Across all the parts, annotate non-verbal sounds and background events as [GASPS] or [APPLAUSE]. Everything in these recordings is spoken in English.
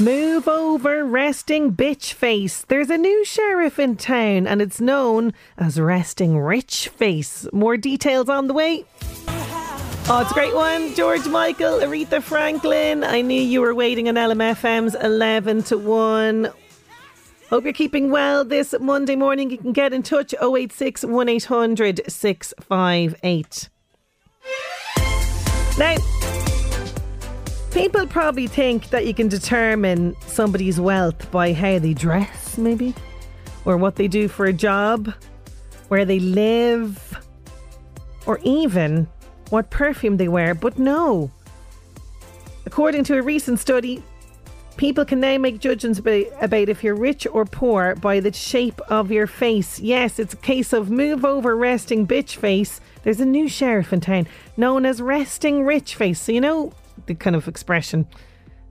Move over, resting bitch face. There's a new sheriff in town and it's known as Resting Rich Face. More details on the way. Oh, it's a great one. George Michael, Aretha Franklin. I knew you were waiting on LMFM's 11 to 1. Hope you're keeping well this Monday morning. You can get in touch 086 1800 658. Now, People probably think that you can determine somebody's wealth by how they dress, maybe, or what they do for a job, where they live, or even what perfume they wear. But no. According to a recent study, people can now make judgments about, if you're rich or poor by the shape of your face. Yes, it's a case of move over resting bitch face. There's a new sheriff in town known as resting rich face. So, you know, the kind of expression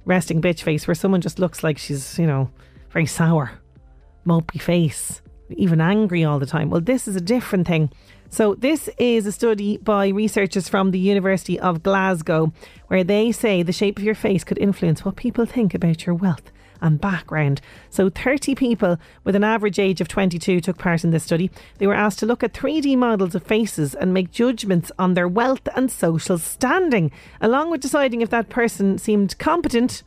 resting bitch face where someone just looks like she's, you know, very sour, mopey face, even angry all the time. Well, this is a different thing. So, this is a study by researchers from the University of Glasgow where they say the shape of your face could influence what people think about your wealth and background. So, 30 people with an average age of 22 took part in this study. They were asked to look at 3D models of faces and make judgments on their wealth and social standing, along with deciding if that person seemed competent,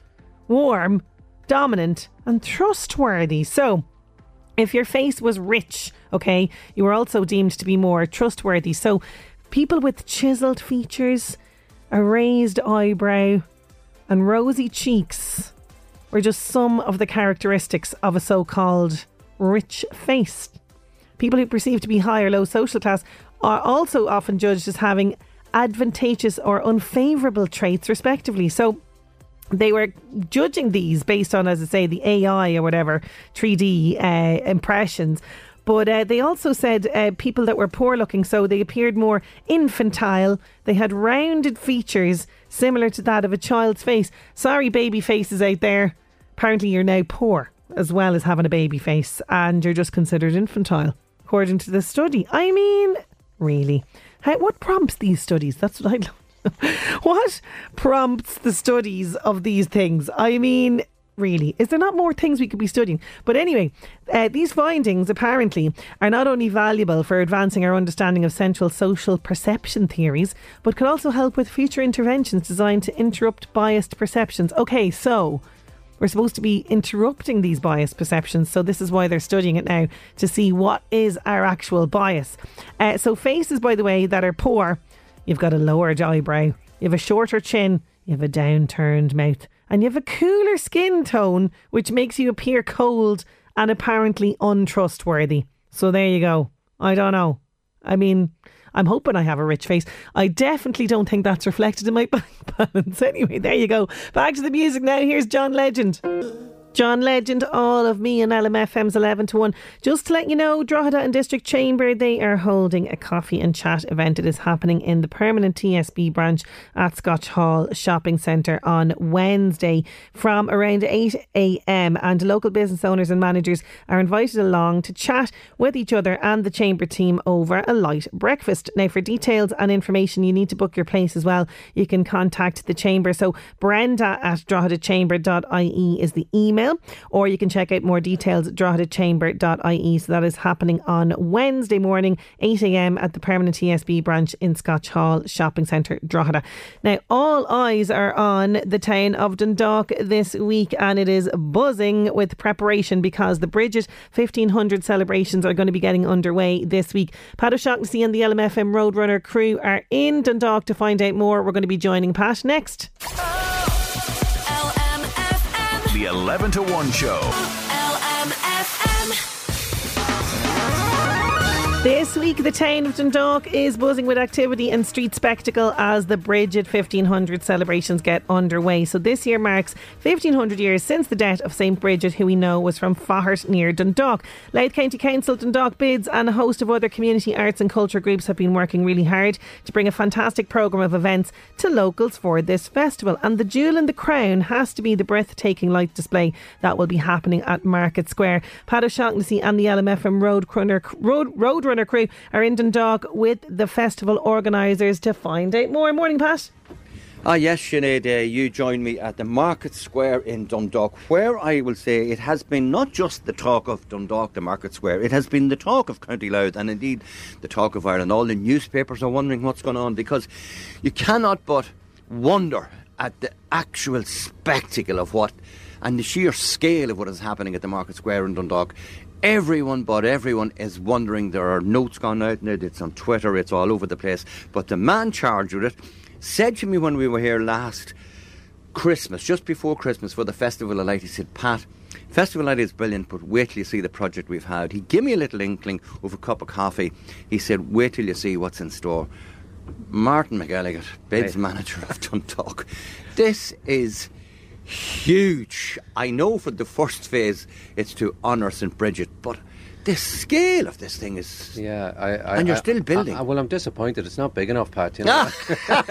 warm, dominant, and trustworthy. So, if your face was rich, okay, you were also deemed to be more trustworthy. So, people with chiseled features, a raised eyebrow, and rosy cheeks were just some of the characteristics of a so called rich face. People who perceive to be high or low social class are also often judged as having advantageous or unfavourable traits, respectively. So, they were judging these based on, as I say, the AI or whatever 3D uh, impressions. But uh, they also said uh, people that were poor looking, so they appeared more infantile. They had rounded features similar to that of a child's face. Sorry, baby faces out there. Apparently, you're now poor as well as having a baby face, and you're just considered infantile, according to the study. I mean, really? How, what prompts these studies? That's what I'd [LAUGHS] love what prompts the studies of these things? I mean, really, is there not more things we could be studying? But anyway, uh, these findings apparently are not only valuable for advancing our understanding of central social perception theories, but could also help with future interventions designed to interrupt biased perceptions. Okay, so. We're supposed to be interrupting these biased perceptions, so this is why they're studying it now to see what is our actual bias. Uh, so, faces, by the way, that are poor You've got a lowered eyebrow. You have a shorter chin. You have a downturned mouth. And you have a cooler skin tone, which makes you appear cold and apparently untrustworthy. So there you go. I don't know. I mean, I'm hoping I have a rich face. I definitely don't think that's reflected in my [LAUGHS] bank balance. Anyway, there you go. Back to the music now. Here's John Legend. John Legend, all of me and LMFM's 11 to 1. Just to let you know, Drogheda and District Chamber, they are holding a coffee and chat event. It is happening in the permanent TSB branch at Scotch Hall Shopping Centre on Wednesday from around 8am. And local business owners and managers are invited along to chat with each other and the Chamber team over a light breakfast. Now, for details and information, you need to book your place as well. You can contact the Chamber. So, Brenda at droghedachamber.ie is the email. Or you can check out more details at droghedachamber.ie. So that is happening on Wednesday morning, 8 a.m. at the permanent TSB branch in Scotch Hall Shopping Centre, Drogheda. Now, all eyes are on the town of Dundalk this week, and it is buzzing with preparation because the Brigid 1500 celebrations are going to be getting underway this week. Pat O'Shaughnessy and the LMFM Roadrunner crew are in Dundalk to find out more. We're going to be joining Pat next. The 11 to 1 show. LMFM. This week, the town of Dundalk is buzzing with activity and street spectacle as the Brigid 1500 celebrations get underway. So, this year marks 1500 years since the death of St. Bridget, who we know was from Faughart near Dundalk. Louth County Council, Dundalk Bids, and a host of other community arts and culture groups have been working really hard to bring a fantastic programme of events to locals for this festival. And the jewel in the crown has to be the breathtaking light display that will be happening at Market Square. Pat O'Shaughnessy and the LMFM Road Runner, Road, Road Runner crew are in Dundalk with the festival organisers to find out more. Morning, Pat. Ah, yes, Sinead, uh, you join me at the Market Square in Dundalk, where I will say it has been not just the talk of Dundalk, the Market Square, it has been the talk of County Louth and indeed the talk of Ireland. All the newspapers are wondering what's going on because you cannot but wonder at the actual spectacle of what and the sheer scale of what is happening at the Market Square in Dundalk everyone but everyone is wondering. There are notes gone out now, it's on Twitter, it's all over the place. But the man charged with it said to me when we were here last Christmas, just before Christmas for the Festival of Light, he said, Pat, Festival of Light is brilliant, but wait till you see the project we've had. He gave me a little inkling over a cup of coffee. He said, wait till you see what's in store. Martin McElligott, bids hey. manager of Dundalk. This is huge. I know for the first phase it's to honour St Bridget, but the scale of this thing is yeah, I, I, and you're I, still building. well, I'm disappointed. It's not big enough, Pat. You know? Ah.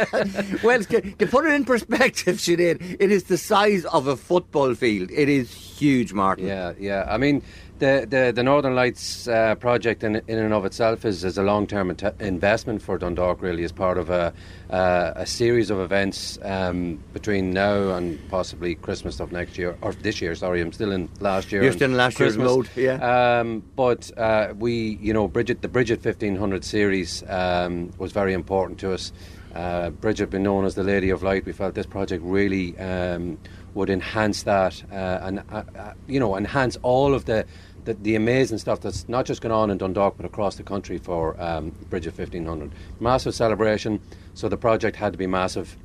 [LAUGHS] well, to put it in perspective, [LAUGHS] Sinead, it is the size of a football field. It is huge, Martin. Yeah, yeah. I mean, the, the, the Northern Lights uh, project in, in and of itself is, is a long term investment for Dundalk, really, as part of a, uh, a series of events um, between now and possibly Christmas of next year, or this year, sorry, I'm still in last year. You're still in last Christmas. year's mode, yeah. Um, but uh, we, you know, Bridget, the Brigid 1500 series um, was very important to us. Uh, Bridget, been known as the Lady of Light, we felt this project really um, would enhance that uh, and uh, uh, you know enhance all of the, the, the amazing stuff that's not just going on in Dundalk but across the country for um, of 1500. Massive celebration, so the project had to be massive.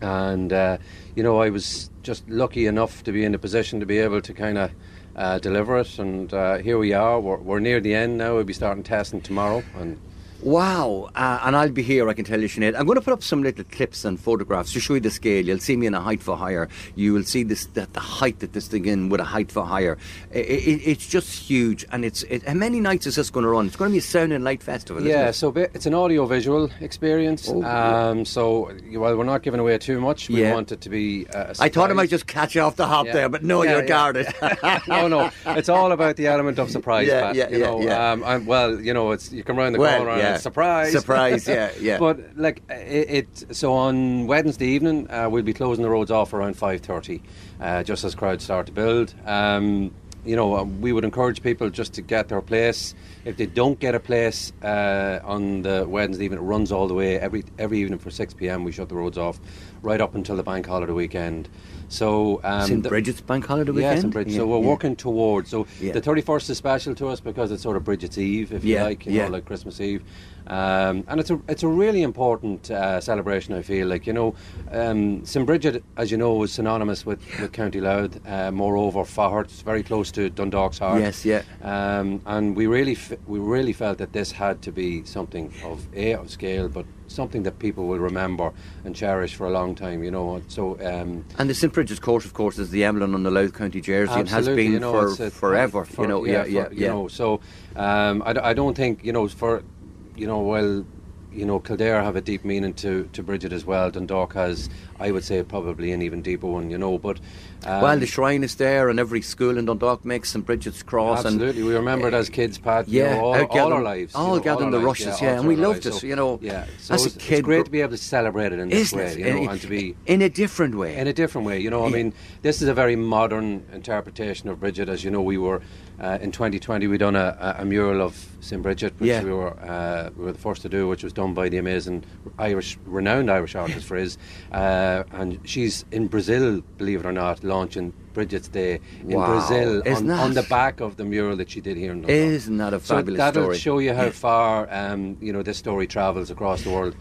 And uh, you know, I was just lucky enough to be in a position to be able to kind of uh, deliver it, and uh, here we are. We're, we're near the end now. We'll be starting testing tomorrow, and Wow, uh, and I'll be here, I can tell you, Sinead. I'm going to put up some little clips and photographs to show you the scale. You'll see me in a height for higher. You will see this that the height that this thing in with a height for higher. It, it, it's just huge, and it's it, how many nights is this going to run? It's going to be a sound and light festival. Yeah, it? so it's an audio visual experience. Oh, um, so while we're not giving away too much, we yeah. want it to be. I thought I might just catch you off the hop yeah. there, but no, yeah, you're guarded. [LAUGHS] no, no, it's all about the element of surprise. [LAUGHS] Yeah, Pat, yeah, you know, yeah. Um, well, you know, it's you come around the well, corner it's surprise surprise, yeah, [LAUGHS] yeah. But like it, it so on Wednesday evening uh, we'll be closing the roads off around five thirty, uh, just as crowds start to build. Um, you know, uh, we would encourage people just to get their place. If they don't get a place uh, on the Wednesday evening, it runs all the way every every evening for six pm. We shut the roads off right up until the bank holiday weekend. So um, St Bridget's bank holiday weekend. Yeah, St Bridget. Yeah, so we're yeah. working towards. So yeah. the thirty first is special to us because it's sort of Bridget's Eve, if you like, you know, like Christmas Eve. Um, and it's a it's a really important uh, celebration. I feel like you know, um, St Bridget, as you know, is synonymous with, with County Louth. Uh, moreover, it's very close to Dundalk's heart. Yes, yeah. Um, and we really f- we really felt that this had to be something of a of scale, but something that people will remember and cherish for a long time. You know, so um, and the St Bridget's Court, of course, is the emblem on the Louth County jersey and has been you know, for a, forever. For, you know, yeah, yeah, for, yeah, You know, so um, I, I don't think you know for you know well you know, Kildare have a deep meaning to, to Bridget as well. Dundalk has, I would say, probably an even deeper one, you know. But um, well, the shrine is there, and every school in Dundalk makes St Bridget's Cross. Absolutely, and, we remember it as kids, Pat. Yeah, you know, all, out all our gathering- lives. you all know, gathering our the lives, rushes, yeah, yeah, and we loved lives. it, you know, Yeah, so as a it's, it's kid great to be able to celebrate it in this way, it? you know, In- and to be in a different way. in a different way. You know, I mean, this is a very modern interpretation of Bridget. As you know, we were uh, in 2020 we done a, a, mural of St Bridget, which Yeah. we were uh, we were the first to do, which was done by the amazing Irish, renowned Irish artist Friz, uh, and she's in Brazil, believe it or not, launching Bridget's Day in Wow. Brazil on, on the back of the mural that she did here in Dundalk. Isn't that a fabulous so that'll story? show you how far um, you know this story travels across the world.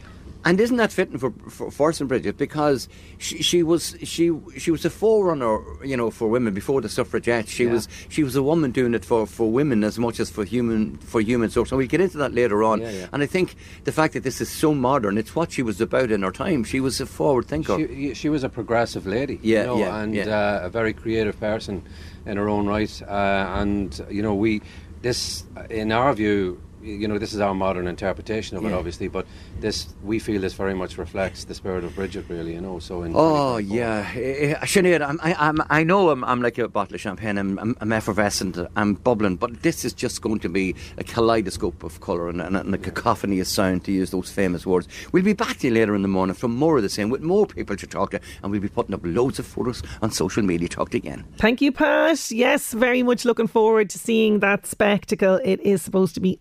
And isn't that fitting for for, for St Bridget because she, she was she she was a forerunner, you know, for women before the suffragettes. She Yeah. was she was a woman doing it for, for women as much as for human for human source. And we'll get into that later on. Yeah, yeah. And I think the fact that this is so modern, it's what she was about in her time. She was a forward thinker. She, she was a progressive lady, Yeah, you know, yeah, and. Uh, a very creative person in her own right. Uh, and you know, we this, in our view, you know, this is our modern interpretation of it, Yeah. obviously. But this, we feel, this very much reflects the spirit of Bridget, really. You know, so in Oh yeah, Eh, eh, Sinead, I'm, I, I'm, I know I'm, I'm like a bottle of champagne. I'm, I'm, I'm effervescent. I'm bubbling, but this is just going to be a kaleidoscope of colour and, and, and a cacophony of sound, to use those famous words. We'll be back to you later in the morning for more of the same, with more people to talk to, and we'll be putting up loads of photos on social media. Talk to again. Thank you, Pat. Yes, very much looking forward to seeing that spectacle. It is supposed to be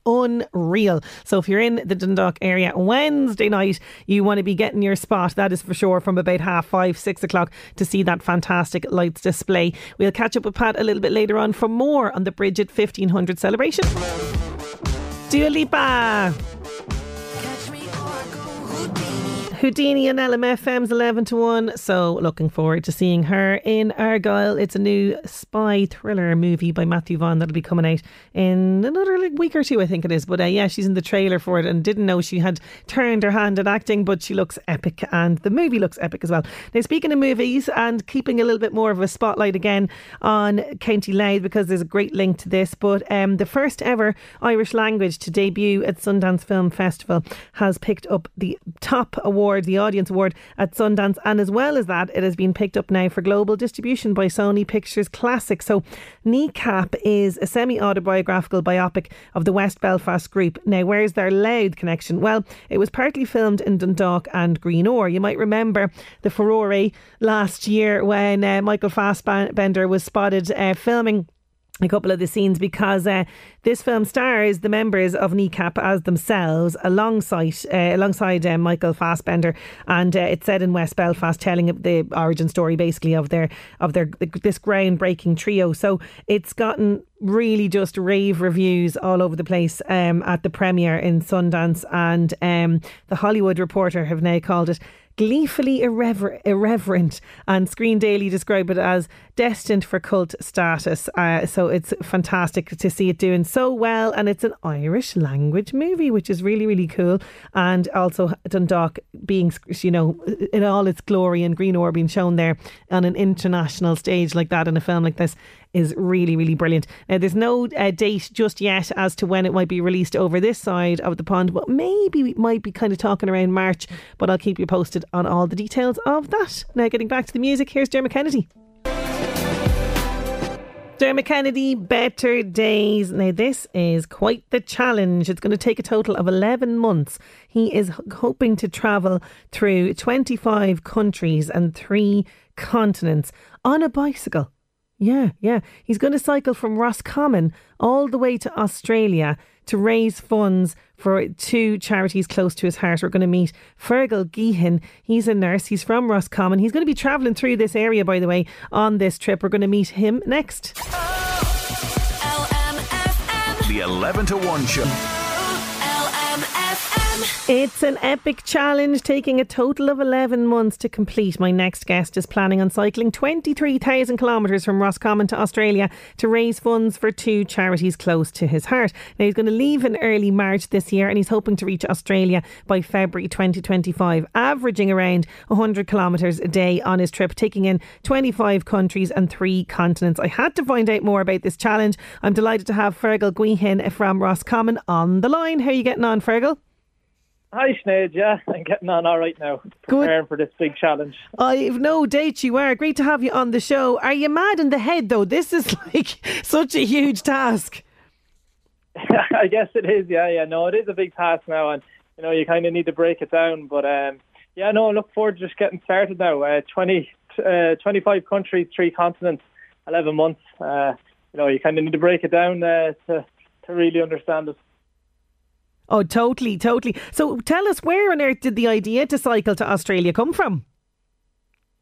unreal. So if you're in the Dundalk area Wednesday night, you want to be getting your spot. That is for sure from about half five, six o'clock to see that fantastic lights display. We'll catch up with Pat a little bit later on for more on the Brigid 1500 celebration. Dua Lipa. Houdini and LMFM's 11 to 1. So, looking forward to seeing her in Argylle. It's a new spy thriller movie by Matthew Vaughn that'll be coming out in another like, week or two, I think it is. But uh, yeah, she's in the trailer for it and didn't know she had turned her hand at acting, but she looks epic and the movie looks epic as well. Now, speaking of movies and keeping a little bit more of a spotlight again on County Louth because there's a great link to this, but um, the first ever Irish language to debut at Sundance Film Festival has picked up the top award, the audience award at Sundance, and as well as that, it has been picked up now for global distribution by Sony Pictures Classic. So, Kneecap is a semi autobiographical biopic of the West Belfast group. Now, where's their Louth connection? Well, it was partly filmed in Dundalk and Greenore. You might remember the furore last year when uh, Michael Fassbender was spotted uh, filming a couple of the scenes because uh, this film stars the members of Kneecap as themselves alongside uh, alongside uh, Michael Fassbender. And uh, it's set in West Belfast telling the origin story basically of their of their this groundbreaking trio. So it's gotten really just rave reviews all over the place um, at the premiere in Sundance. And um, the Hollywood Reporter have now called it gleefully irrever- irreverent, and Screen Daily describe it as destined for cult status. Uh, so it's fantastic to see it doing so well, and it's an Irish language movie, which is really really cool. And also Dundalk being, you know, in all its glory, and green Greenore being shown there on an international stage like that in a film like this is really, really brilliant. Now, there's no uh, date just yet as to when it might be released over this side of the pond, but maybe we might be kind of talking around March. But I'll keep you posted on all the details of that. Now, getting back to the music, here's Dermot Kennedy. Dermot Kennedy, Better Days. Now, this is quite the challenge. It's going to take a total of 11 months. He is hoping to travel through 25 countries and three continents on a bicycle. Yeah, yeah. He's going to cycle from Roscommon all the way to Australia to raise funds for two charities close to his heart. We're going to meet Fergal Geehan. He's a nurse. He's from Roscommon. He's going to be travelling through this area, by the way, on this trip. We're going to meet him next. The 11 to 1 show. It's an epic challenge taking a total of 11 months to complete. My next guest is planning on cycling 23,000 kilometres from Roscommon to Australia to raise funds for two charities close to his heart. Now, he's going to leave in early March this year and he's hoping to reach Australia by February 2025, averaging around 100 kilometres a day on his trip, taking in 25 countries and three continents. I had to find out more about this challenge. I'm delighted to have Fergal Guihin from Roscommon on the line. How are you getting on, Fergal? Hi, Sinead. Yeah, [LAUGHS] I'm getting on all right now. Preparing for this big challenge. I've no doubt you are. Great to have you on the show. Are you mad in the head though? This is [LAUGHS] like such a huge task. [LAUGHS] I guess it is. Yeah, yeah. No, it is a big task now, and you know you kind of need to break it down. But um, yeah, no, look forward to just getting started now. Uh, 20, uh, 25 countries, three continents, 11 months. Uh, you know, you kind of need to break it down uh, to to really understand it. Oh, totally, totally. So tell us, where on earth did the idea to cycle to Australia come from?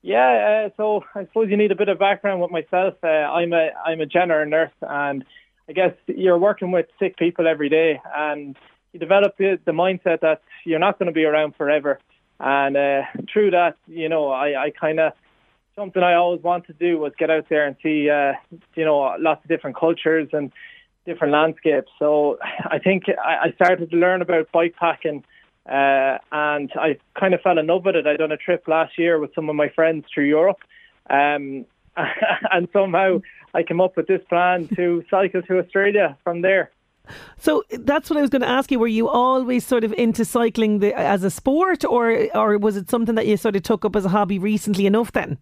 Yeah, uh, so I suppose you need a bit of background with myself. Uh, I'm a I'm a general nurse, and I guess you're working with sick people every day, and you develop the, the mindset that you're not going to be around forever. And uh, through that, you know, I, I kind of something I always wanted to do was get out there and see, uh, you know, lots of different cultures and different landscapes. So I think I started to learn about bikepacking, uh, and I kind of fell in love with it. I'd done a trip last year with some of my friends through Europe, um, [LAUGHS] and somehow I came up with this plan to cycle to Australia from there. So that's what I was going to ask you. Were you always sort of into cycling the, as a sport, or or was it something that you sort of took up as a hobby recently enough? Then.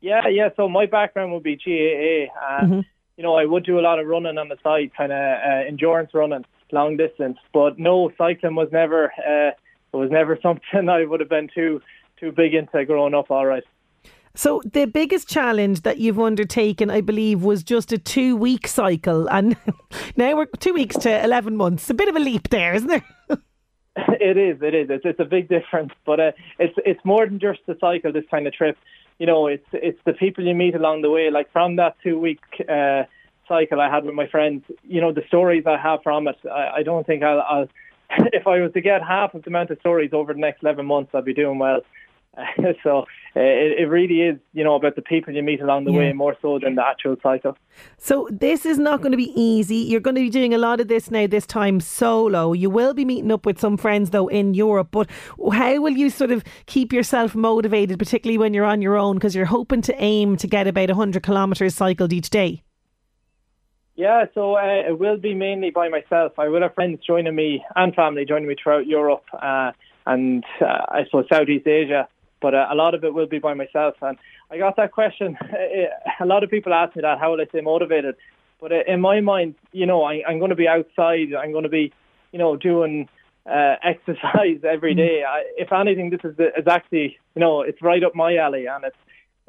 Yeah, yeah. So my background would be GAA, and mm-hmm you know, I would do a lot of running on the side, kind of uh, endurance running, long distance. But no, cycling was never uh, it was never [LAUGHS] something I would have been too too big into growing up. All right. So the biggest challenge that you've undertaken, I believe, was just a two-week cycle, and [LAUGHS] now we're two weeks to eleven months. A bit of a leap there, isn't there? [LAUGHS] it is. It is. It's, it's a big difference, but uh, it's it's more than just the cycle. This kind of trip you know, it's it's the people you meet along the way. Like from that two week uh, cycle I had with my friends, you know, the stories I have from it. I, I don't think I'll, I'll [LAUGHS] if I was to get half of the amount of stories over the next eleven months, I'd be doing well. [LAUGHS] so uh, it, it, really is, you know, about the people you meet along the yeah. way more so than the actual cycle. So this is not going to be easy. You're going to be doing a lot of this now, this time solo. You will be meeting up with some friends though in Europe. But how will you sort of keep yourself motivated, particularly when you're on your own, because you're hoping to aim to get about 100 kilometres cycled each day? Yeah, so uh, it will be mainly by myself. I will have friends joining me and family joining me throughout Europe uh, and uh, I suppose Southeast Asia but uh, a lot of it will be by myself. And I got that question. [LAUGHS] a lot of people ask me that. How will I stay motivated? But uh, in my mind, you know, I, I'm going to be outside. I'm going to be, you know, doing uh, exercise [LAUGHS] every mm. I, if anything, this is, is actually, you know, it's right up my alley, and it's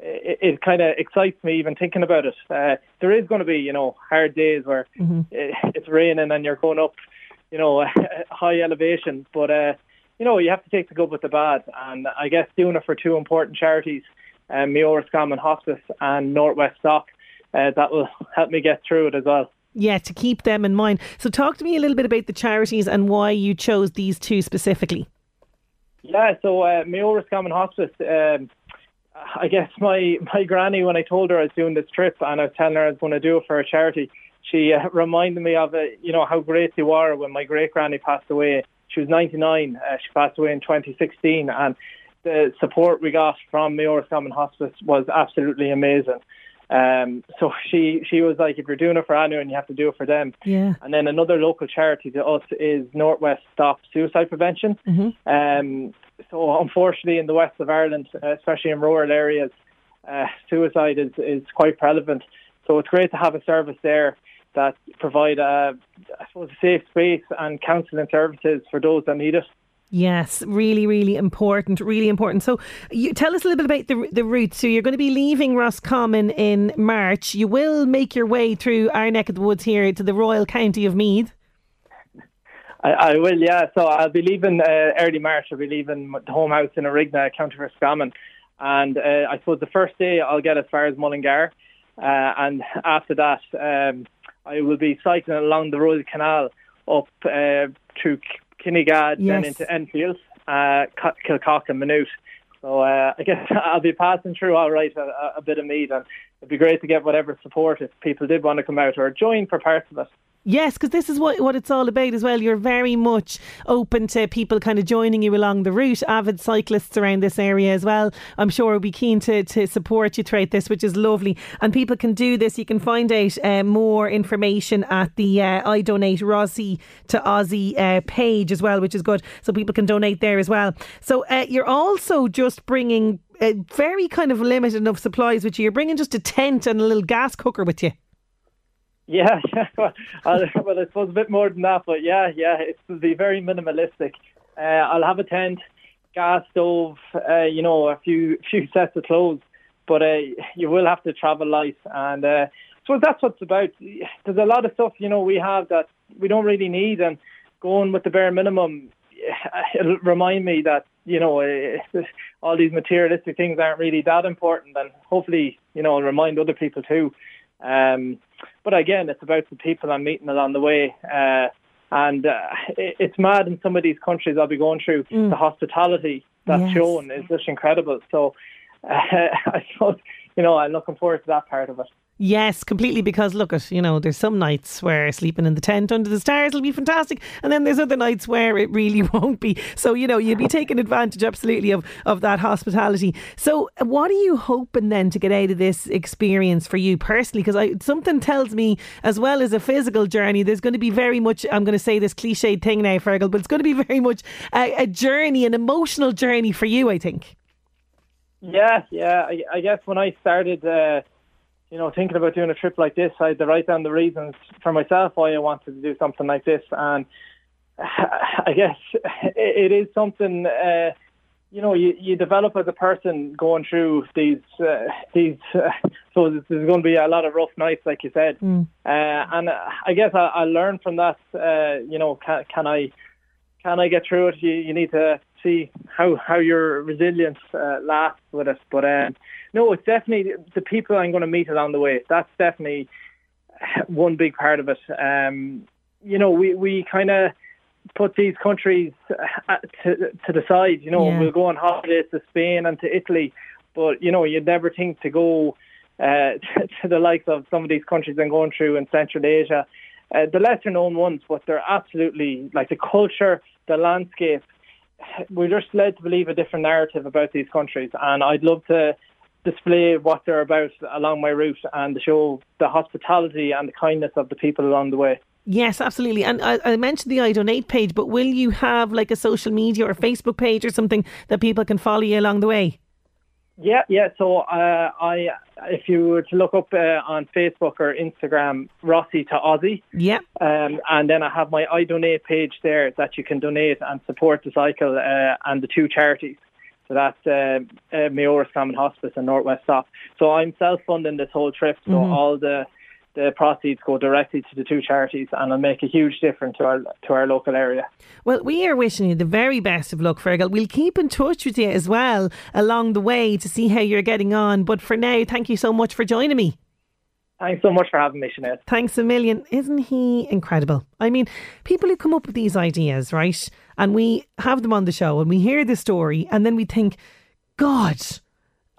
it, it kind of excites me even thinking about it. Uh, there is going to be, you know, hard days where mm-hmm. it, it's raining and you're going up, you know, [LAUGHS] high elevation, but. Uh, you know, you have to take the good with the bad. And I guess doing it for two important charities, um, Mayo Roscommon Hospice and Northwest Stop, uh, that will [LAUGHS] help me get through it as well. Yeah, to keep them in mind. So, talk to me a little bit about the charities and why you chose these two specifically. Yeah, so uh, Mayo Roscommon Hospice, um, I guess my, [LAUGHS] my granny, when I told her I was doing this trip and I was telling her I was going to do it for a charity, she uh, reminded me of it, you know, how great they were when my great granny passed away she was 99. Uh, she passed away in 2016, and the support we got from Mayo Roscommon Hospice was absolutely amazing. Um, so she she was like, if you're doing it for anyone, you have to do it for them. Yeah. And then another local charity to us is Northwest Stop Suicide Prevention. Mm-hmm. Um, so unfortunately, in the west of Ireland, especially in rural areas, uh, suicide is is quite prevalent. So it's great to have a service there that provide a, I suppose, a safe space and counselling services for those that need it. Yes, really, really important, really important. So, you tell us a little bit about the the route. So, you're going to be leaving Roscommon in March. You will make your way through our neck of the woods here to the Royal County of Meath. I, I will, yeah. So, I'll be leaving uh, early March. I'll be leaving the home house in Arigna, County Roscommon, and uh, I suppose the first day I'll get as far as Mullingar, uh, and after that. Um, I will be cycling along the Royal Canal up uh, through Kinnegad, yes. then into Enfield, uh, Kilcock and Maynooth. So uh, I guess [LAUGHS] I'll be passing through all right a, a bit of Meath, and it'd be great to get whatever support if people did want to come out or join for parts of it. Yes, because this is what, what it's all about as well. You're very much open to people kind of joining you along the route, avid cyclists around this area as well. I'm sure will be keen to, to support you throughout this, which is lovely. And people can do this. You can find out uh, more information at the uh, I Donate Rossi to Aussie uh, page as well, which is good. So people can donate there as well. So uh, you're also just bringing a very kind of limited enough supplies with you. You're bringing just a tent and a little gas cooker with you. Yeah, [LAUGHS] yeah. Well, I, suppose a bit more than that, but yeah, yeah, it's to be very minimalistic. Uh, I'll have a tent, gas stove, uh, you know, a few [LAUGHS] few sets of clothes, but uh, you will have to travel light, and uh, so that's what it's about. There's a lot of stuff, you know, we have that we don't really need, and going with the bare minimum, [LAUGHS] it'll remind me that you know uh, all these materialistic things aren't really that important, and hopefully, you know, remind other people too. Um, but again, it's about the people I'm meeting along the way. Uh, and uh, it, it's mad in some of these countries I'll be going through. Mm. The hospitality that's Yes. shown is just incredible. So uh, [LAUGHS] I suppose, you know, I'm looking forward to that part of it. Yes, completely. Because look at you know, there's some nights where sleeping in the tent under the stars will be fantastic, and then there's other nights where it really [LAUGHS] won't be. So you know, you'll be taking advantage absolutely of of that hospitality. So, what are you hoping then to get out of this experience for you personally? Because something tells me, as well as a physical journey, there's going to be very much. I'm going to say this cliched thing now, Fergal, but it's going to be [LAUGHS] very much a, a journey, an emotional journey for you. I think. Yeah, yeah. I, I guess when I started, uh, you know, thinking about doing a trip like this, I had to write down the reasons for myself why I wanted to do something like this, and [SIGHS] I guess it, is something. Uh, you know, you, you develop as a person going through these uh, these. Uh, so there's going to be a lot of rough nights, like you said, uh, and uh, I guess I, I learned from that. Uh, you know, can, can I can I get through it? You, you need to see how how your resilience uh, lasts with it. But um, no, it's definitely the people I'm going to meet along the way. That's definitely one big part of it. Um, you know, we we kind of put these countries uh, to to the side. You know, Yeah. we'll go on holidays to Spain and to Italy, but you know, you'd never think to go uh, to, [LAUGHS] to the likes of some of these countries I'm going through in Central Asia. Uh, the lesser known ones, but they're absolutely like the culture, the landscape. We're just led to believe a different narrative about these countries, and I'd love to display what they're about along my route and to show the hospitality and the kindness of the people along the way. Yes, absolutely. And I, I mentioned the I Donate page, but will you have like a social media or Facebook page or something that people can follow you along the way? Yeah, yeah. So uh, I, if you were to look up uh, on Facebook or Instagram, Rossi to Aussie, Yeah. um, and then I have my I Donate page there that you can donate and support the cycle uh, and the two charities. So that's uh, uh, Mayo Roscommon Hospice and Northwest Stop. So I'm self-funding this whole trip, so Mhm. all the the proceeds go directly to the two charities, and it'll make a huge difference to our to our local area. Well, we are wishing you the very best of luck, Fergal. We'll keep in touch with you as well along the way to see how you're getting on. But for now, thank you so much for joining me. Thanks so much for having me, Sinead. Thanks a million. Isn't he incredible? I mean, people who come up with these ideas, right? And we have them on the show and we hear the story and then we think, God,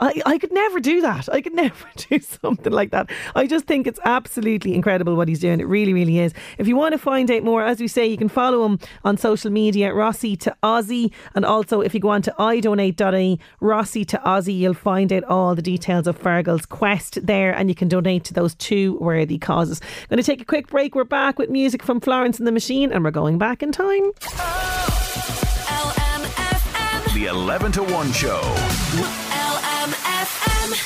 I, I could never do that. I could [LAUGHS] never do something like that. I just think it's absolutely incredible what he's doing. It really, really is. If you want to find out more, as we say, you can follow him on social media, Rossi to Aussie. And also, if you go on to idonate.ie, Rossi to Aussie, you'll find out all the details of Fergal's quest there and you can donate to those two worthy causes. Going to take a quick break. We're back with music from Florence and the Machine and we're going back in time. The 11 to 1 show.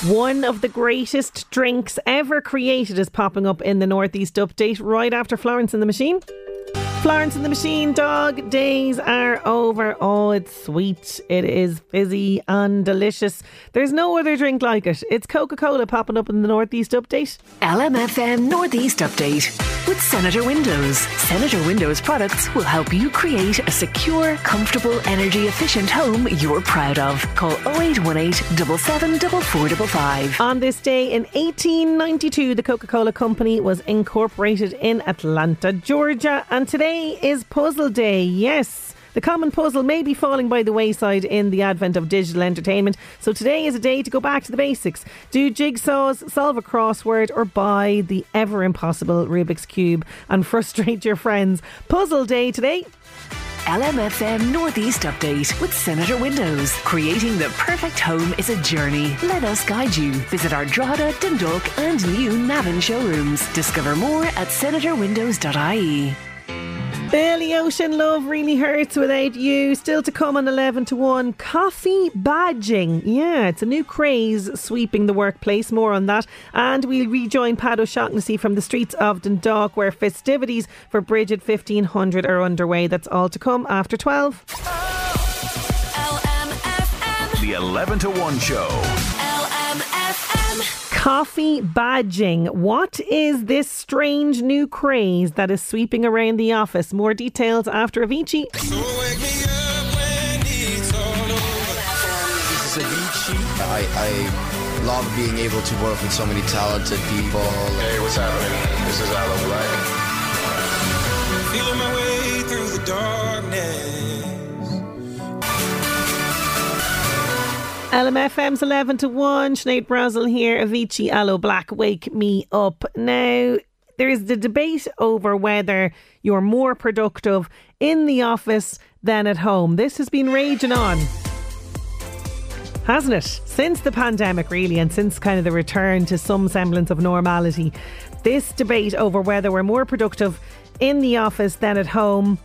One of the greatest drinks ever created is popping up in the Northeast update right after Florence and the Machine. Florence and the Machine dog days are over. Oh, it's sweet. It is fizzy and delicious. There's no other drink like it. It's Coca Cola popping up in the Northeast update. LMFM Northeast Update with Senator Windows. Senator Windows products will help you create a secure, comfortable, energy efficient home you're proud of. Call 0818 77 4455. On this day in 1892, the Coca Cola Company was incorporated in Atlanta, Georgia, and today is Puzzle Day. Yes. The common puzzle may be falling by the wayside in the advent of digital entertainment. So today is a day to go back to the basics. Do jigsaws, solve a crossword, or buy the ever impossible Rubik's Cube and [LAUGHS] frustrate your friends. Puzzle day today. LMFM Northeast Update with Senator Windows. Creating the perfect home is a journey. Let us guide you. Visit our Drogheda, Dundalk, and new Navan showrooms. Discover more at senatorwindows.ie. Billy Ocean Love really hurts without you. Still to come on 11 to 1. Coffee badging. Yeah, it's a new craze sweeping the workplace. More on that. And we'll rejoin Pat O'Shaughnessy from the streets of Dundalk where festivities for Brigid 1500 are underway. That's all to come after 12. The 11 to 1 show. Coffee badging. What is this strange new craze that is sweeping around the office? More details after Avicii. This is Avicii. I, I love being able to work with so many talented people. Hey, what's happening? This is Aloe Blacc. LMFM's 11 to 1. Sinead Brazel here. Avicii Aloe Blacc, Wake Me Up. Now, there is the debate over whether you're more productive in the office than at home. This has been raging on. Hasn't it? Since the pandemic, really, and since kind of the return to some semblance of normality, this debate over whether we're more productive in the office than at home.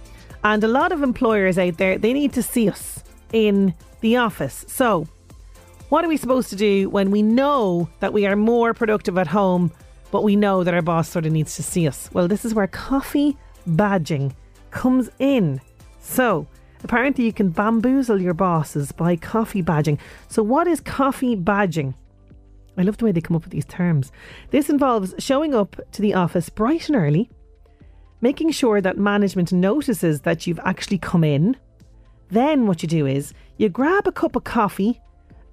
And a lot of employers out there, they need to see us in the office. So, what are we supposed to do when we know that we are more productive at home, but we know that our boss sort of needs to see us? Well, this is where coffee badging comes in. So, apparently, you can bamboozle your bosses by coffee badging. So, what is coffee badging? I love the way they come up with these terms. This involves showing up to the office bright and early, making sure that management notices that you've actually come in. Then, what you do is you grab a cup of coffee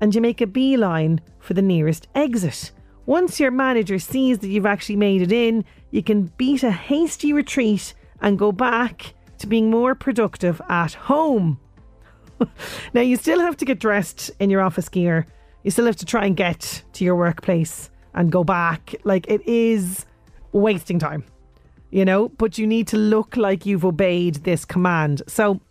and you make a beeline for the nearest exit. Once your manager sees that you've actually made it in, you can beat a hasty retreat and go back to being more productive at home. [LAUGHS] now, you still have to get dressed in your office gear. You still have to try and get to your workplace and go back. Like, it is wasting time, you know, but you need to look like you've obeyed this command. So,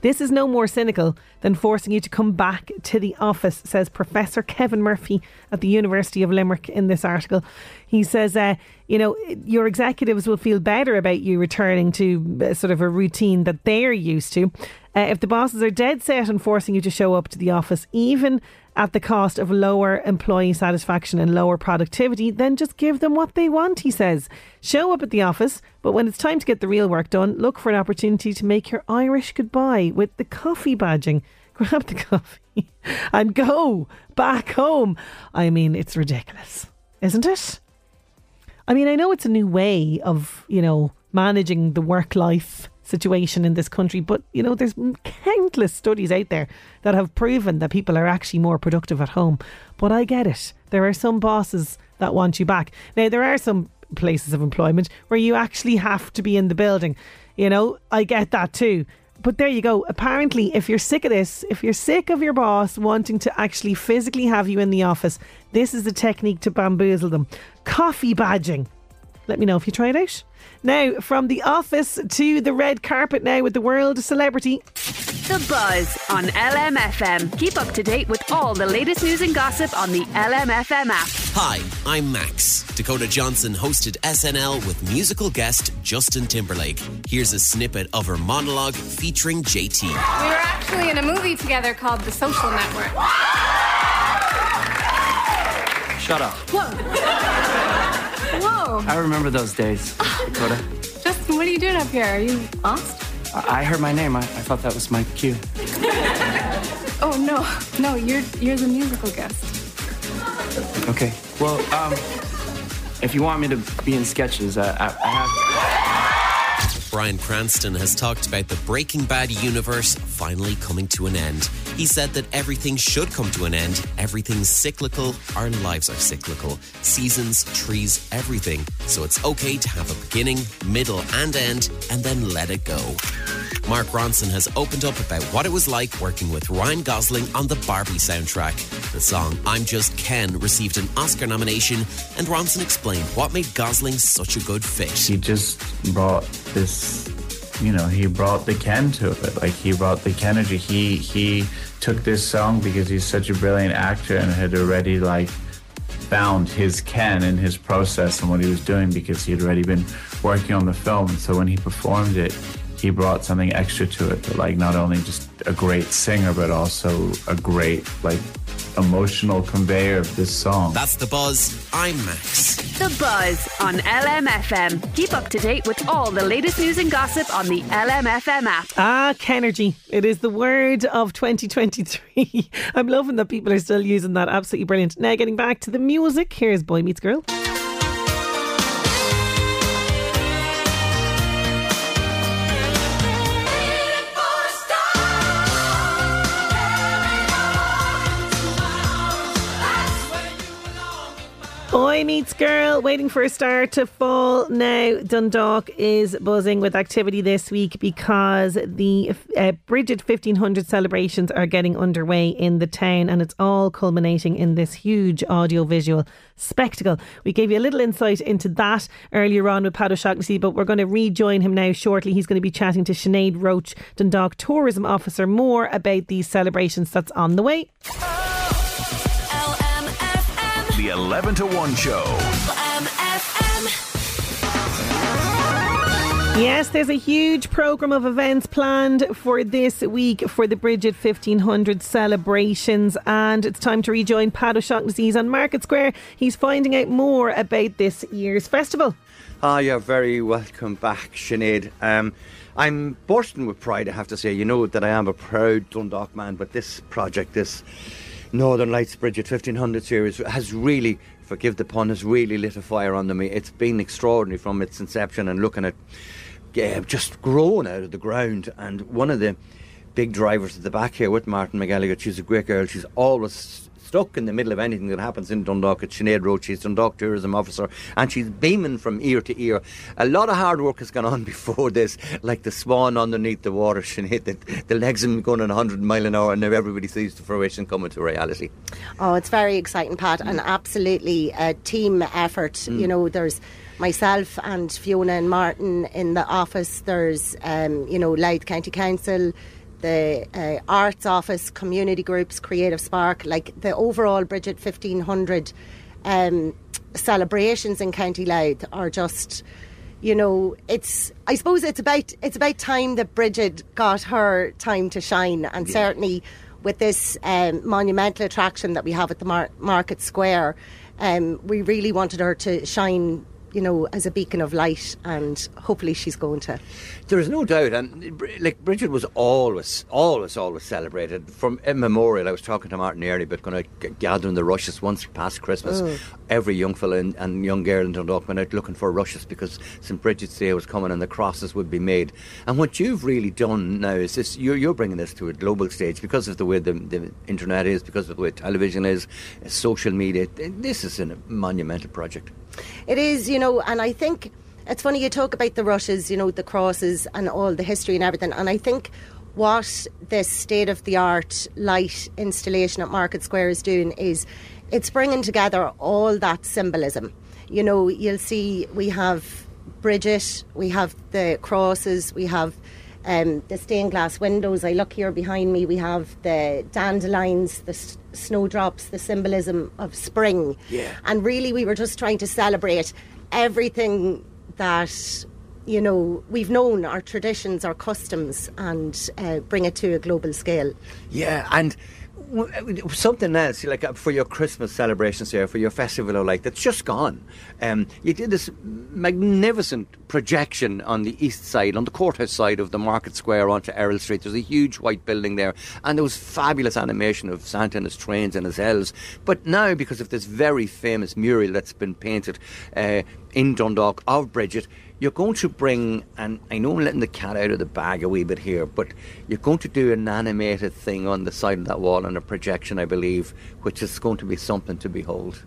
this is no more cynical than forcing you to come back to the office, says Professor Kevin Murphy at the University of Limerick in this article. He says, uh, you know, your executives will feel better about you returning to uh, sort of a routine that they're used to. Uh, if the bosses are dead set on forcing you to show up to the office, even at the cost of lower employee satisfaction and lower productivity, then just give them what they want, he says. Show up at the office, but when it's time to get the real work done, look for an opportunity to make your Irish goodbye with the coffee badging. [LAUGHS] Grab the coffee [LAUGHS] and go back home. I mean, it's ridiculous, isn't it? I mean, I know it's a new way of, you know, managing the work life situation in this country. But, you know, there's countless studies out there that have proven that people are actually more productive at home. But I get it. There are some bosses that want you back. Now, there are some places of employment where you actually have to be in the building. You know, I get that too. But there you go. Apparently, if you're sick of this, if you're sick of your boss wanting to actually physically have you in the office, this is a technique to bamboozle them. Coffee badging. Let me know if you try it out. Now, from the office to the red carpet now with the world celebrity. The Buzz on LMFM. Keep up to date with all the latest news and gossip on the LMFM app. Hi, I'm Max. Dakota Johnson hosted SNL with musical guest Justin Timberlake. Here's a snippet of her monologue featuring JT. We were actually in a movie together called The Social Network. Shut up. Whoa. [LAUGHS] Whoa. I remember those days, Dakota. [GASPS] Justin, what are you doing up here? Are you lost? I I heard my name. I, I thought that was my cue. [LAUGHS] Oh no, no, you're you're the musical guest. Okay. Well, um, if you want me to be in sketches, uh, I, I have. Bryan Cranston has talked about the Breaking Bad universe finally coming to an end. He said that everything should come to an end. Everything's cyclical. Our lives are cyclical. Seasons, trees, everything. So it's okay to have a beginning, middle, and end, and then let it go. Mark Ronson has opened up about what it was like working with Ryan Gosling on the Barbie soundtrack. The song I'm Just Ken received an Oscar nomination, and Ronson explained what made Gosling such a good fit. He just brought this, you know, he brought the Ken to it. Like he brought the Kennedy. He he took this song because he's such a brilliant actor and had already like found his Ken in his process and what he was doing because he had already been working on the film. And so when he performed it, he brought something extra to it. Like not only just a great singer, but also a great like emotional conveyor of this song. That's the buzz. I'm Max. The Buzz on LMFM. Keep up to date with all the latest news and gossip on the LMFM app. Ah, Kenergy. It is the word of 2023. [LAUGHS] I'm loving that people are still using that. Absolutely brilliant. Now, getting back to the music, here's Boy Meets Girl. Boy meets girl, waiting for a star to fall. Now, Dundalk is buzzing with activity this week because the uh, Brigid 1500 celebrations are getting underway in the town and it's all culminating in this huge audio-visual spectacle. We gave you a little insight into that earlier on with Pat O'Shaughnessy, but we're going to rejoin him now shortly. He's going to be chatting to Sinead Roach, Dundalk Tourism Officer, more about these celebrations that's on the way. The 11 to 1 show. Yes, there's a huge programme of events planned for this week for the Brigid 1500 celebrations, and it's time to rejoin Pat O'Shaughnessy. He's on Market Square. He's finding out more about this year's festival. Ah, you're very welcome back, Sinead. Um, I'm bursting with pride, I have to say. You know that I am a proud Dundalk man, but this project, this Northern Lights Brigid 1500 series, has really, forgive the pun, has really lit a fire under me. It's been extraordinary from its inception and looking at yeah, just growing out of the ground. And one of the big drivers at the back here with Martin McGallagher, she's a great girl. She's always stuck in the middle of anything that happens in Dundalk. It's Sinead Roach. she's Dundalk Tourism Officer, and she's beaming from ear to ear. A lot of hard work has gone on [LAUGHS] before this, like the swan underneath the water, Sinead. The, the legs have been going at 100 mile an hour, and now everybody sees the fruition coming to reality. Oh, it's very exciting, Pat, and absolutely a team effort. Mm. You know, there's myself and Fiona and Martin in the office. There's, um, you know, Louth County Council, the uh, Arts Office, community groups, Creative Spark, like the overall Brigid 1500 um, celebrations in County Louth are just. You know, it's. I suppose it's about it's about time that Bridget got her time to shine, and Yeah. certainly with this um, monumental attraction that we have at the Mar- Market Square, um, we really wanted her to shine, you know, as a beacon of light, and hopefully she's going to. There is no doubt, and like Bridget was always, always, always celebrated from immemorial. I was talking to Martin earlier about going out gathering the rushes once past Christmas. Oh. Every young fella and, and young girl in Dundalk went out looking for rushes because St Bridget's Day was coming and the crosses would be made. And what you've really done now is this: you're, you're bringing this to a global stage because of the way the, the internet is, because of the way television is, social media. This is a monumental project. It is, you know, and I think it's funny you talk about the rushes, you know, the crosses and all the history and everything. And I think what this state of the art light installation at Market Square is doing is it's bringing together all that symbolism. You know, you'll see we have Bridget, we have the crosses, we have um, the stained glass windows. I look here behind me, we have the dandelions, the s- snowdrops, the symbolism of spring. Yeah. And really, we were just trying to celebrate everything that, you know, we've known, our traditions, our customs, and uh, bring it to a global scale. Yeah, and something else, like uh, for your Christmas celebrations here, for your festival or like that's just gone. Um, you did this magnificent projection on the east side, on the courthouse side of the Market Square onto Earl Street. There's a huge white building there, and there was fabulous animation of Santa and his trains and his elves. But now, because of this very famous mural that's been painted uh, in Dundalk of Bridget, you're going to bring, and I know I'm letting the cat out of the bag a wee bit here, but you're going to do an animated thing on the side of that wall and a projection, I believe, which is going to be something to behold.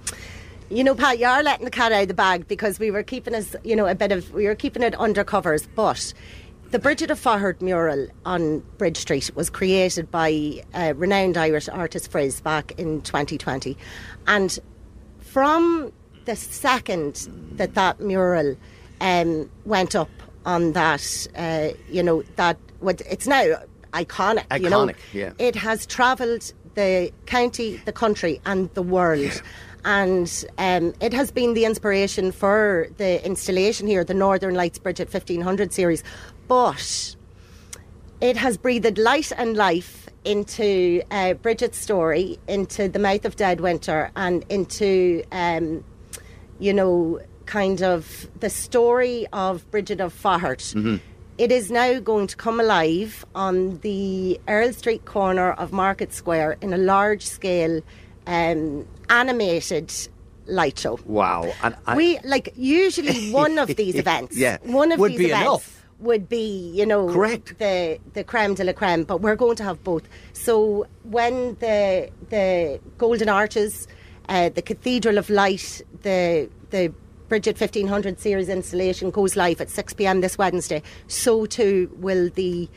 You know, Pat, you are letting the cat out of the bag because we were keeping us, you know, a bit of, we were keeping it under covers, but the Bridget of Faughart mural on Bridge Street was created by uh, renowned Irish artist Friz back in 2020. And from the second that that mural um, went up on that, uh, you know, that what it's now iconic. you know, Iconic, yeah. it has travelled the county, the country, and the world. And um, it has been the inspiration for the installation here, the Northern Lights Bridget 1500 series. But it has breathed light and life into uh, Bridget's story, into The Mouth of Dead Winter, and into, um, you know, kind of the story of Bridget of Faughart. It is now going to come alive on the Earl Street corner of Market Square in a large scale um, animated light show. Wow. And I, we like usually [LAUGHS] one of these events. Yeah, one of would these be events enough. would be, you know, Correct. the the creme de la creme. But we're going to have both. So when the the Golden Arches, uh, the Cathedral of Light, the the Brigid 1500 series installation goes live at 6 p.m. this Wednesday. So too will the,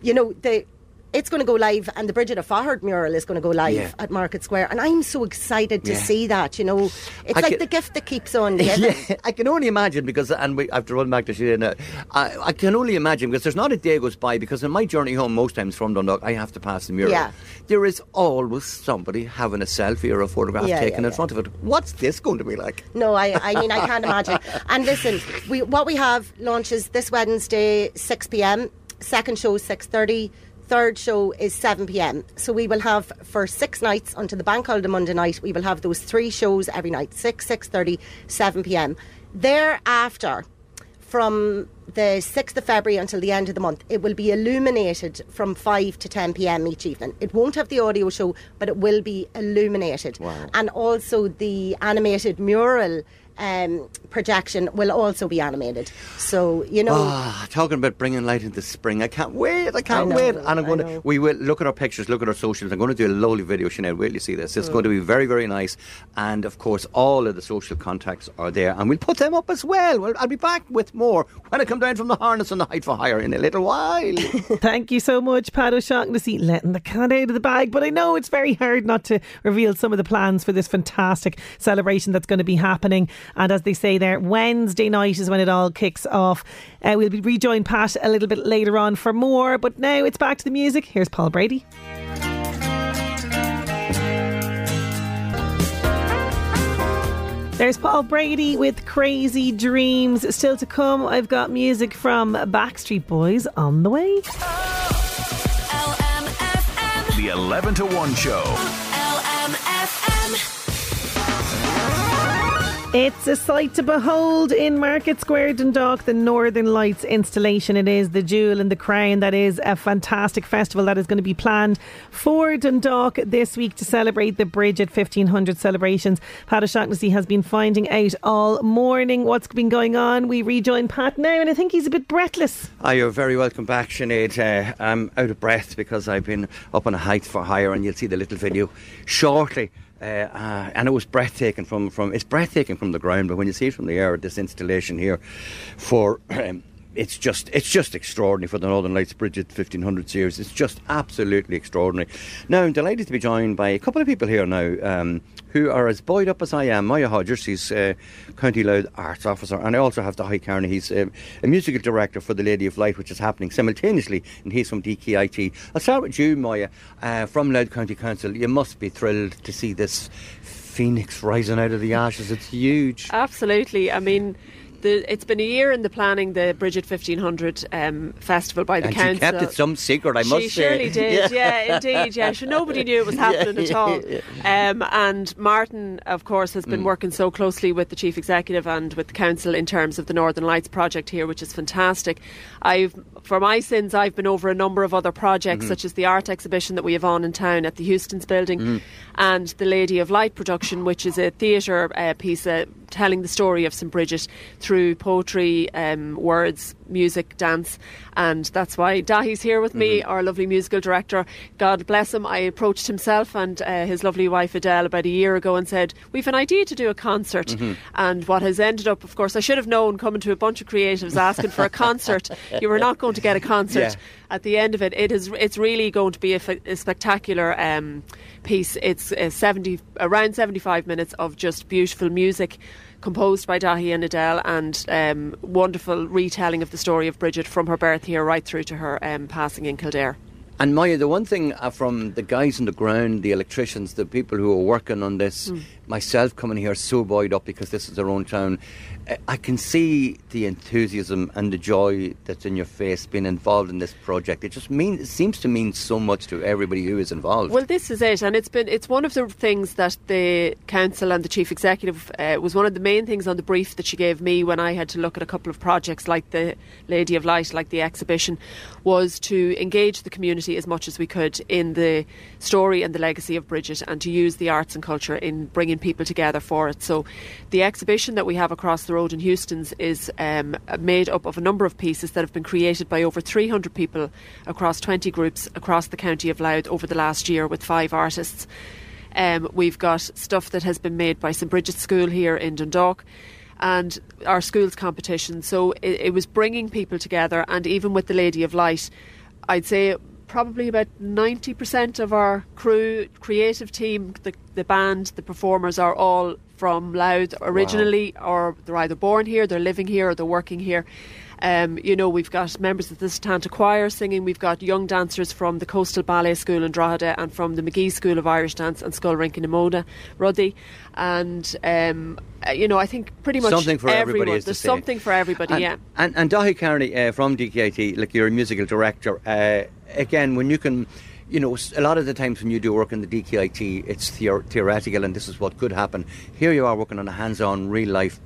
you know, the. It's going to go live, and the Bridget of Faughart mural is going to go live Yeah. at Market Square, and I'm so excited to Yeah. see that. You know, it's I like can- the gift that keeps on giving. [LAUGHS] Yeah, I can only imagine because, and we I have to run back to now. I, I can only imagine because there's not a day goes by because in my journey home, most times from Dundalk, I have to pass the mural. Yeah. There is always somebody having a selfie or a photograph Yeah, taken in front of it. What's this going to be like? No, I, I mean, I can't [LAUGHS] imagine. And listen, we, what we have launches this Wednesday, 6 pm. Second show, 6.30. Third show is 7 pm. So we will have, for six nights until the bank holiday Monday night, we will have those three shows every night 6, 6.30, 7 pm. Thereafter, from the 6th of February until the end of the month, it will be illuminated from 5 to 10 pm each evening. It won't have the audio show, but it will be illuminated. And also the animated mural um, projection will also be animated. So, you know. Ah, talking about bringing light into spring. I can't wait. I can't I know, wait. And I'm going to, we will look at our pictures, look at our socials. I'm going to do a lovely video, Sinead. Wait till you see this. It's Mm. going to be very, very nice. And of course, all of the social contacts are there. And we'll put them up as well. well I'll be back with more when I come down from the harness on the height for hire in a little while. [LAUGHS] Thank you so much, Pat O'Shaughnessy, letting the cat out of the bag. But I know it's very hard not to reveal some of the plans for this fantastic celebration that's going to be happening. And as they say there, Wednesday night is when it all kicks off. Uh, we'll be rejoin Pat a little bit later on for more. But now it's back to the music. Here's Paul Brady. There's Paul Brady with Crazy Dreams. Still to come, I've got music from Backstreet Boys on the way. The 11 to 1 show. It's a sight to behold in Market Square, Dundalk. The Northern Lights installation. It is the jewel and the crown. That is a fantastic festival that is going to be planned for Dundalk this week to celebrate the Brigid 1500 celebrations. Pat O'Shaughnessy has been finding out all morning what's been going on. We rejoin Pat now, and I think he's a bit breathless. Ah, you're very welcome back, Sinead. Uh, I'm out of breath because I've been up on a height for hire, and you'll see the little video shortly. Uh, uh, and it was breathtaking from, from it's breathtaking from the ground, but when you see it from the air, this installation here, for [CLEARS THROAT] um, it's just it's just extraordinary for the Northern Lights Brigid 1500 series. It's just absolutely extraordinary. Now I'm delighted to be joined by a couple of people here now um, who are as buoyed up as I am. Maya Hodgers, she's uh, County Louth Arts Officer, and I also have Daithí Kearney. He's uh, a musical director for the Lady of Light, which is happening simultaneously, and he's from DKIT. I'll start with you, Maya, uh, from Louth County Council. You must be thrilled to see this phoenix rising out of the ashes. It's huge. Absolutely. I mean, the, it's been a year in the planning the Brigid 1500 um, festival by the and council. she kept it some secret, I must she say. surely did, [LAUGHS] yeah, indeed, yeah. Sure, nobody knew it was [LAUGHS] happening Yeah, at all. yeah, Um, and Martin, of course, has been Mm. working so closely with the chief executive and with the council in terms of the Northern Lights project here, which is fantastic. I've, for my sins, I've been over a number of other projects, Mhm. such as the art exhibition that we have on in town at the Houston's building, Mhm. and the Lady of Light production, which is a theatre uh, piece uh, telling the story of St Bridget through poetry, um, words, music, dance, and that's why Daithí's here with me, our lovely musical director. God bless him. I approached himself and uh, his lovely wife Adele about a year ago and said, "We've an idea to do a concert." Mhm. And what has ended up, of course, I should have known coming to a bunch of creatives asking for a concert. [LAUGHS] You were not going to get a concert Yeah. at the end of it. It is. It's really going to be a, f- a spectacular um, piece. It's uh, seventy around seventy-five minutes of just beautiful music. Composed by Daithí and Adele, and um, wonderful retelling of the story of Bridget from her birth here right through to her um, passing in Kildare. And Maya, the one thing uh, from the guys on the ground, the electricians, the people who are working on this, Mm. myself coming here so buoyed up because this is our own town, I can see the enthusiasm and the joy that's in your face being involved in this project. It just means it seems to mean so much to everybody who is involved. Well, this is it, and it's been it's one of the things that the council and the chief executive uh, was one of the main things on the brief that she gave me when I had to look at a couple of projects like the Lady of Light, like the exhibition, was to engage the community as much as we could in the story and the legacy of Bridget, and to use the arts and culture in bringing people together for it. So, the exhibition that we have across the road in Houston's is um, made up of a number of pieces that have been created by over 300 people across 20 groups across the county of Louth over the last year with five artists. Um, we've got stuff that has been made by St Bridget's School here in Dundalk and our schools competition. So it, it was bringing people together, and even with the Lady of Light, I'd say probably about 90% of our crew, creative team, the, the band, the performers are all from Louth originally, or they're either born here, they're living here, or they're working here. Um, you know, we've got members of the Setanta Choir singing. We've got young dancers from the Coastal Ballet School in Drogheda and from the McGee School of Irish Dance and Skullrink in Emoda, Ruddy. And, um, uh, you know, I think pretty much Something for everybody everyone. is There's something for everybody, and, yeah. And, and Daithí Kearney uh, from DKIT, like you're a musical director, uh, again, when you can, you know, a lot of the times when you do work in the DKIT, it's theor- theoretical and this is what could happen. Here you are working on a hands on, real life,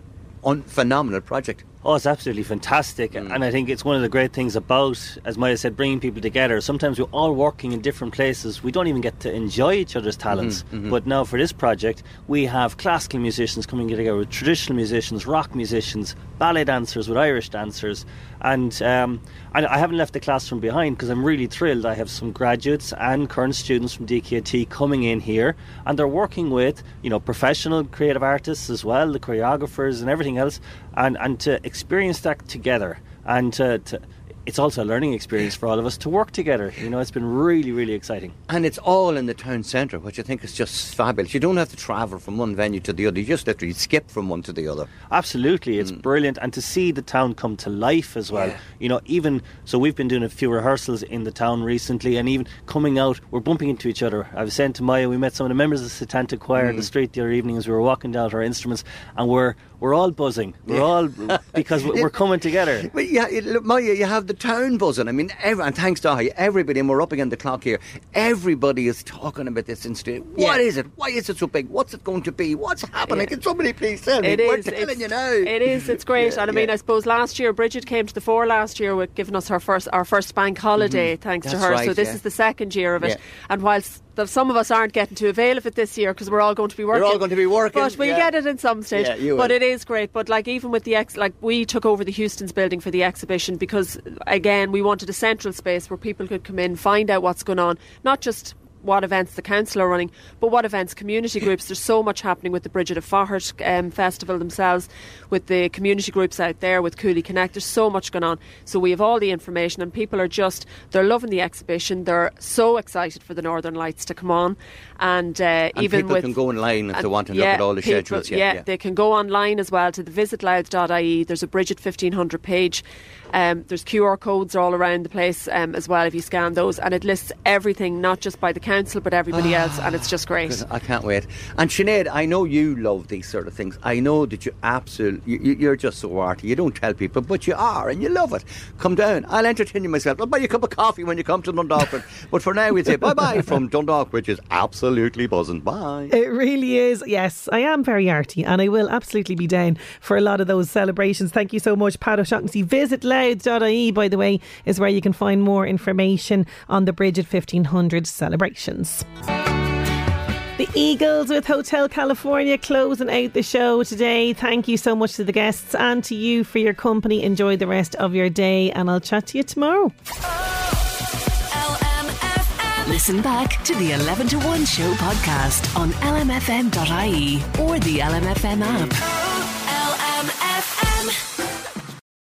un- phenomenal project. Oh, it's absolutely fantastic. And I think it's one of the great things about, as Maya said, bringing people together. Sometimes we're all working in different places. We don't even get to enjoy each other's talents. Mhm, mhm. But now for this project, we have classical musicians coming together with traditional musicians, rock musicians, ballet dancers with Irish dancers. And um, I, I haven't left the classroom behind because I'm really thrilled. I have some graduates and current students from DKT coming in here, and they're working with you know professional creative artists as well, the choreographers and everything else, and and to experience that together and to. to it's also a learning experience for all of us to work together. You know, it's been really, really exciting. And it's all in the town centre, which I think is just fabulous. You don't have to travel from one venue to the other, you just literally skip from one to the other. Absolutely, it's brilliant, and to see the town come to life as well. Yeah. You know, even so, we've been doing a few rehearsals in the town recently, and even coming out, we're bumping into each other. I was saying to Maya, we met some of the members of the Setanta Choir in the Mm. street the other evening as we were walking down to our instruments, and we're we're all buzzing. We're Yeah. all because [LAUGHS] we're, we're coming together. Well, yeah, look, Maya, you have the town buzzing. I mean, every, and thanks to everybody, and we're up against the clock here, everybody is talking about this. What is it? Why is it so big? What's it going to be? What's happening? Can somebody please tell me? It We're is, telling it's- you now. It is. It's great. Yeah, and I mean, yeah. I suppose last year Bridget came to the fore last year with giving us her first our first bank holiday, Mhm. thanks to her. right, so this yeah. is the second year of it. Yeah. And whilst the, some of us aren't getting to avail of it this year because we're all going to be working, We're all going to be working, but we'll yeah. get it in some stage. Yeah, you but it is great. But like even with the ex, like we took over the Houston's building for the exhibition because again we wanted a central space where people could come in, find out what's going on, not just what events the council are running, but what events community groups. There's so much happening with the Bridget of Faughart um, festival themselves, with the community groups out there, with Cooley Connect. There's so much going on. So we have all the information, and people are just they're loving the exhibition. They're so excited for the Northern Lights to come on, and, uh, And even people with can go online if they want to look yeah, at all the people- schedules. Yeah, Yeah, yeah. they can go online as well to the visitlouth.ie. There's a Brigid 1500 page. Um, there's QR codes all around the place um, as well if you scan those, and it lists everything, not just by the council but everybody else, and it's just great. [SIGHS] I can't wait. And Sinead, I know you love these sort of things. I know that you absolutely, you, you- you're just so arty. You don't tell people, but you are, and you love it. Come down. I'll entertain you myself. I'll buy you a cup of coffee when you come to Dundalk. but- [LAUGHS] but for now, we'd say bye bye from Dundalk, which is absolutely buzzing. Bye. It really is. Yes, I am very arty and I will absolutely be down for a lot of those celebrations. Thank you so much, Pat O'Shaughnessy. Visit louth.ie, by the way, is where you can find more information on the Brigid 1500 The Eagles with Hotel California closing out the show today. Thank you so much to the guests and to you for your company. Enjoy the rest of your day, and I'll chat to you tomorrow. Listen back to the 11 to 1 show podcast on lmfm.ie or the LMFM app.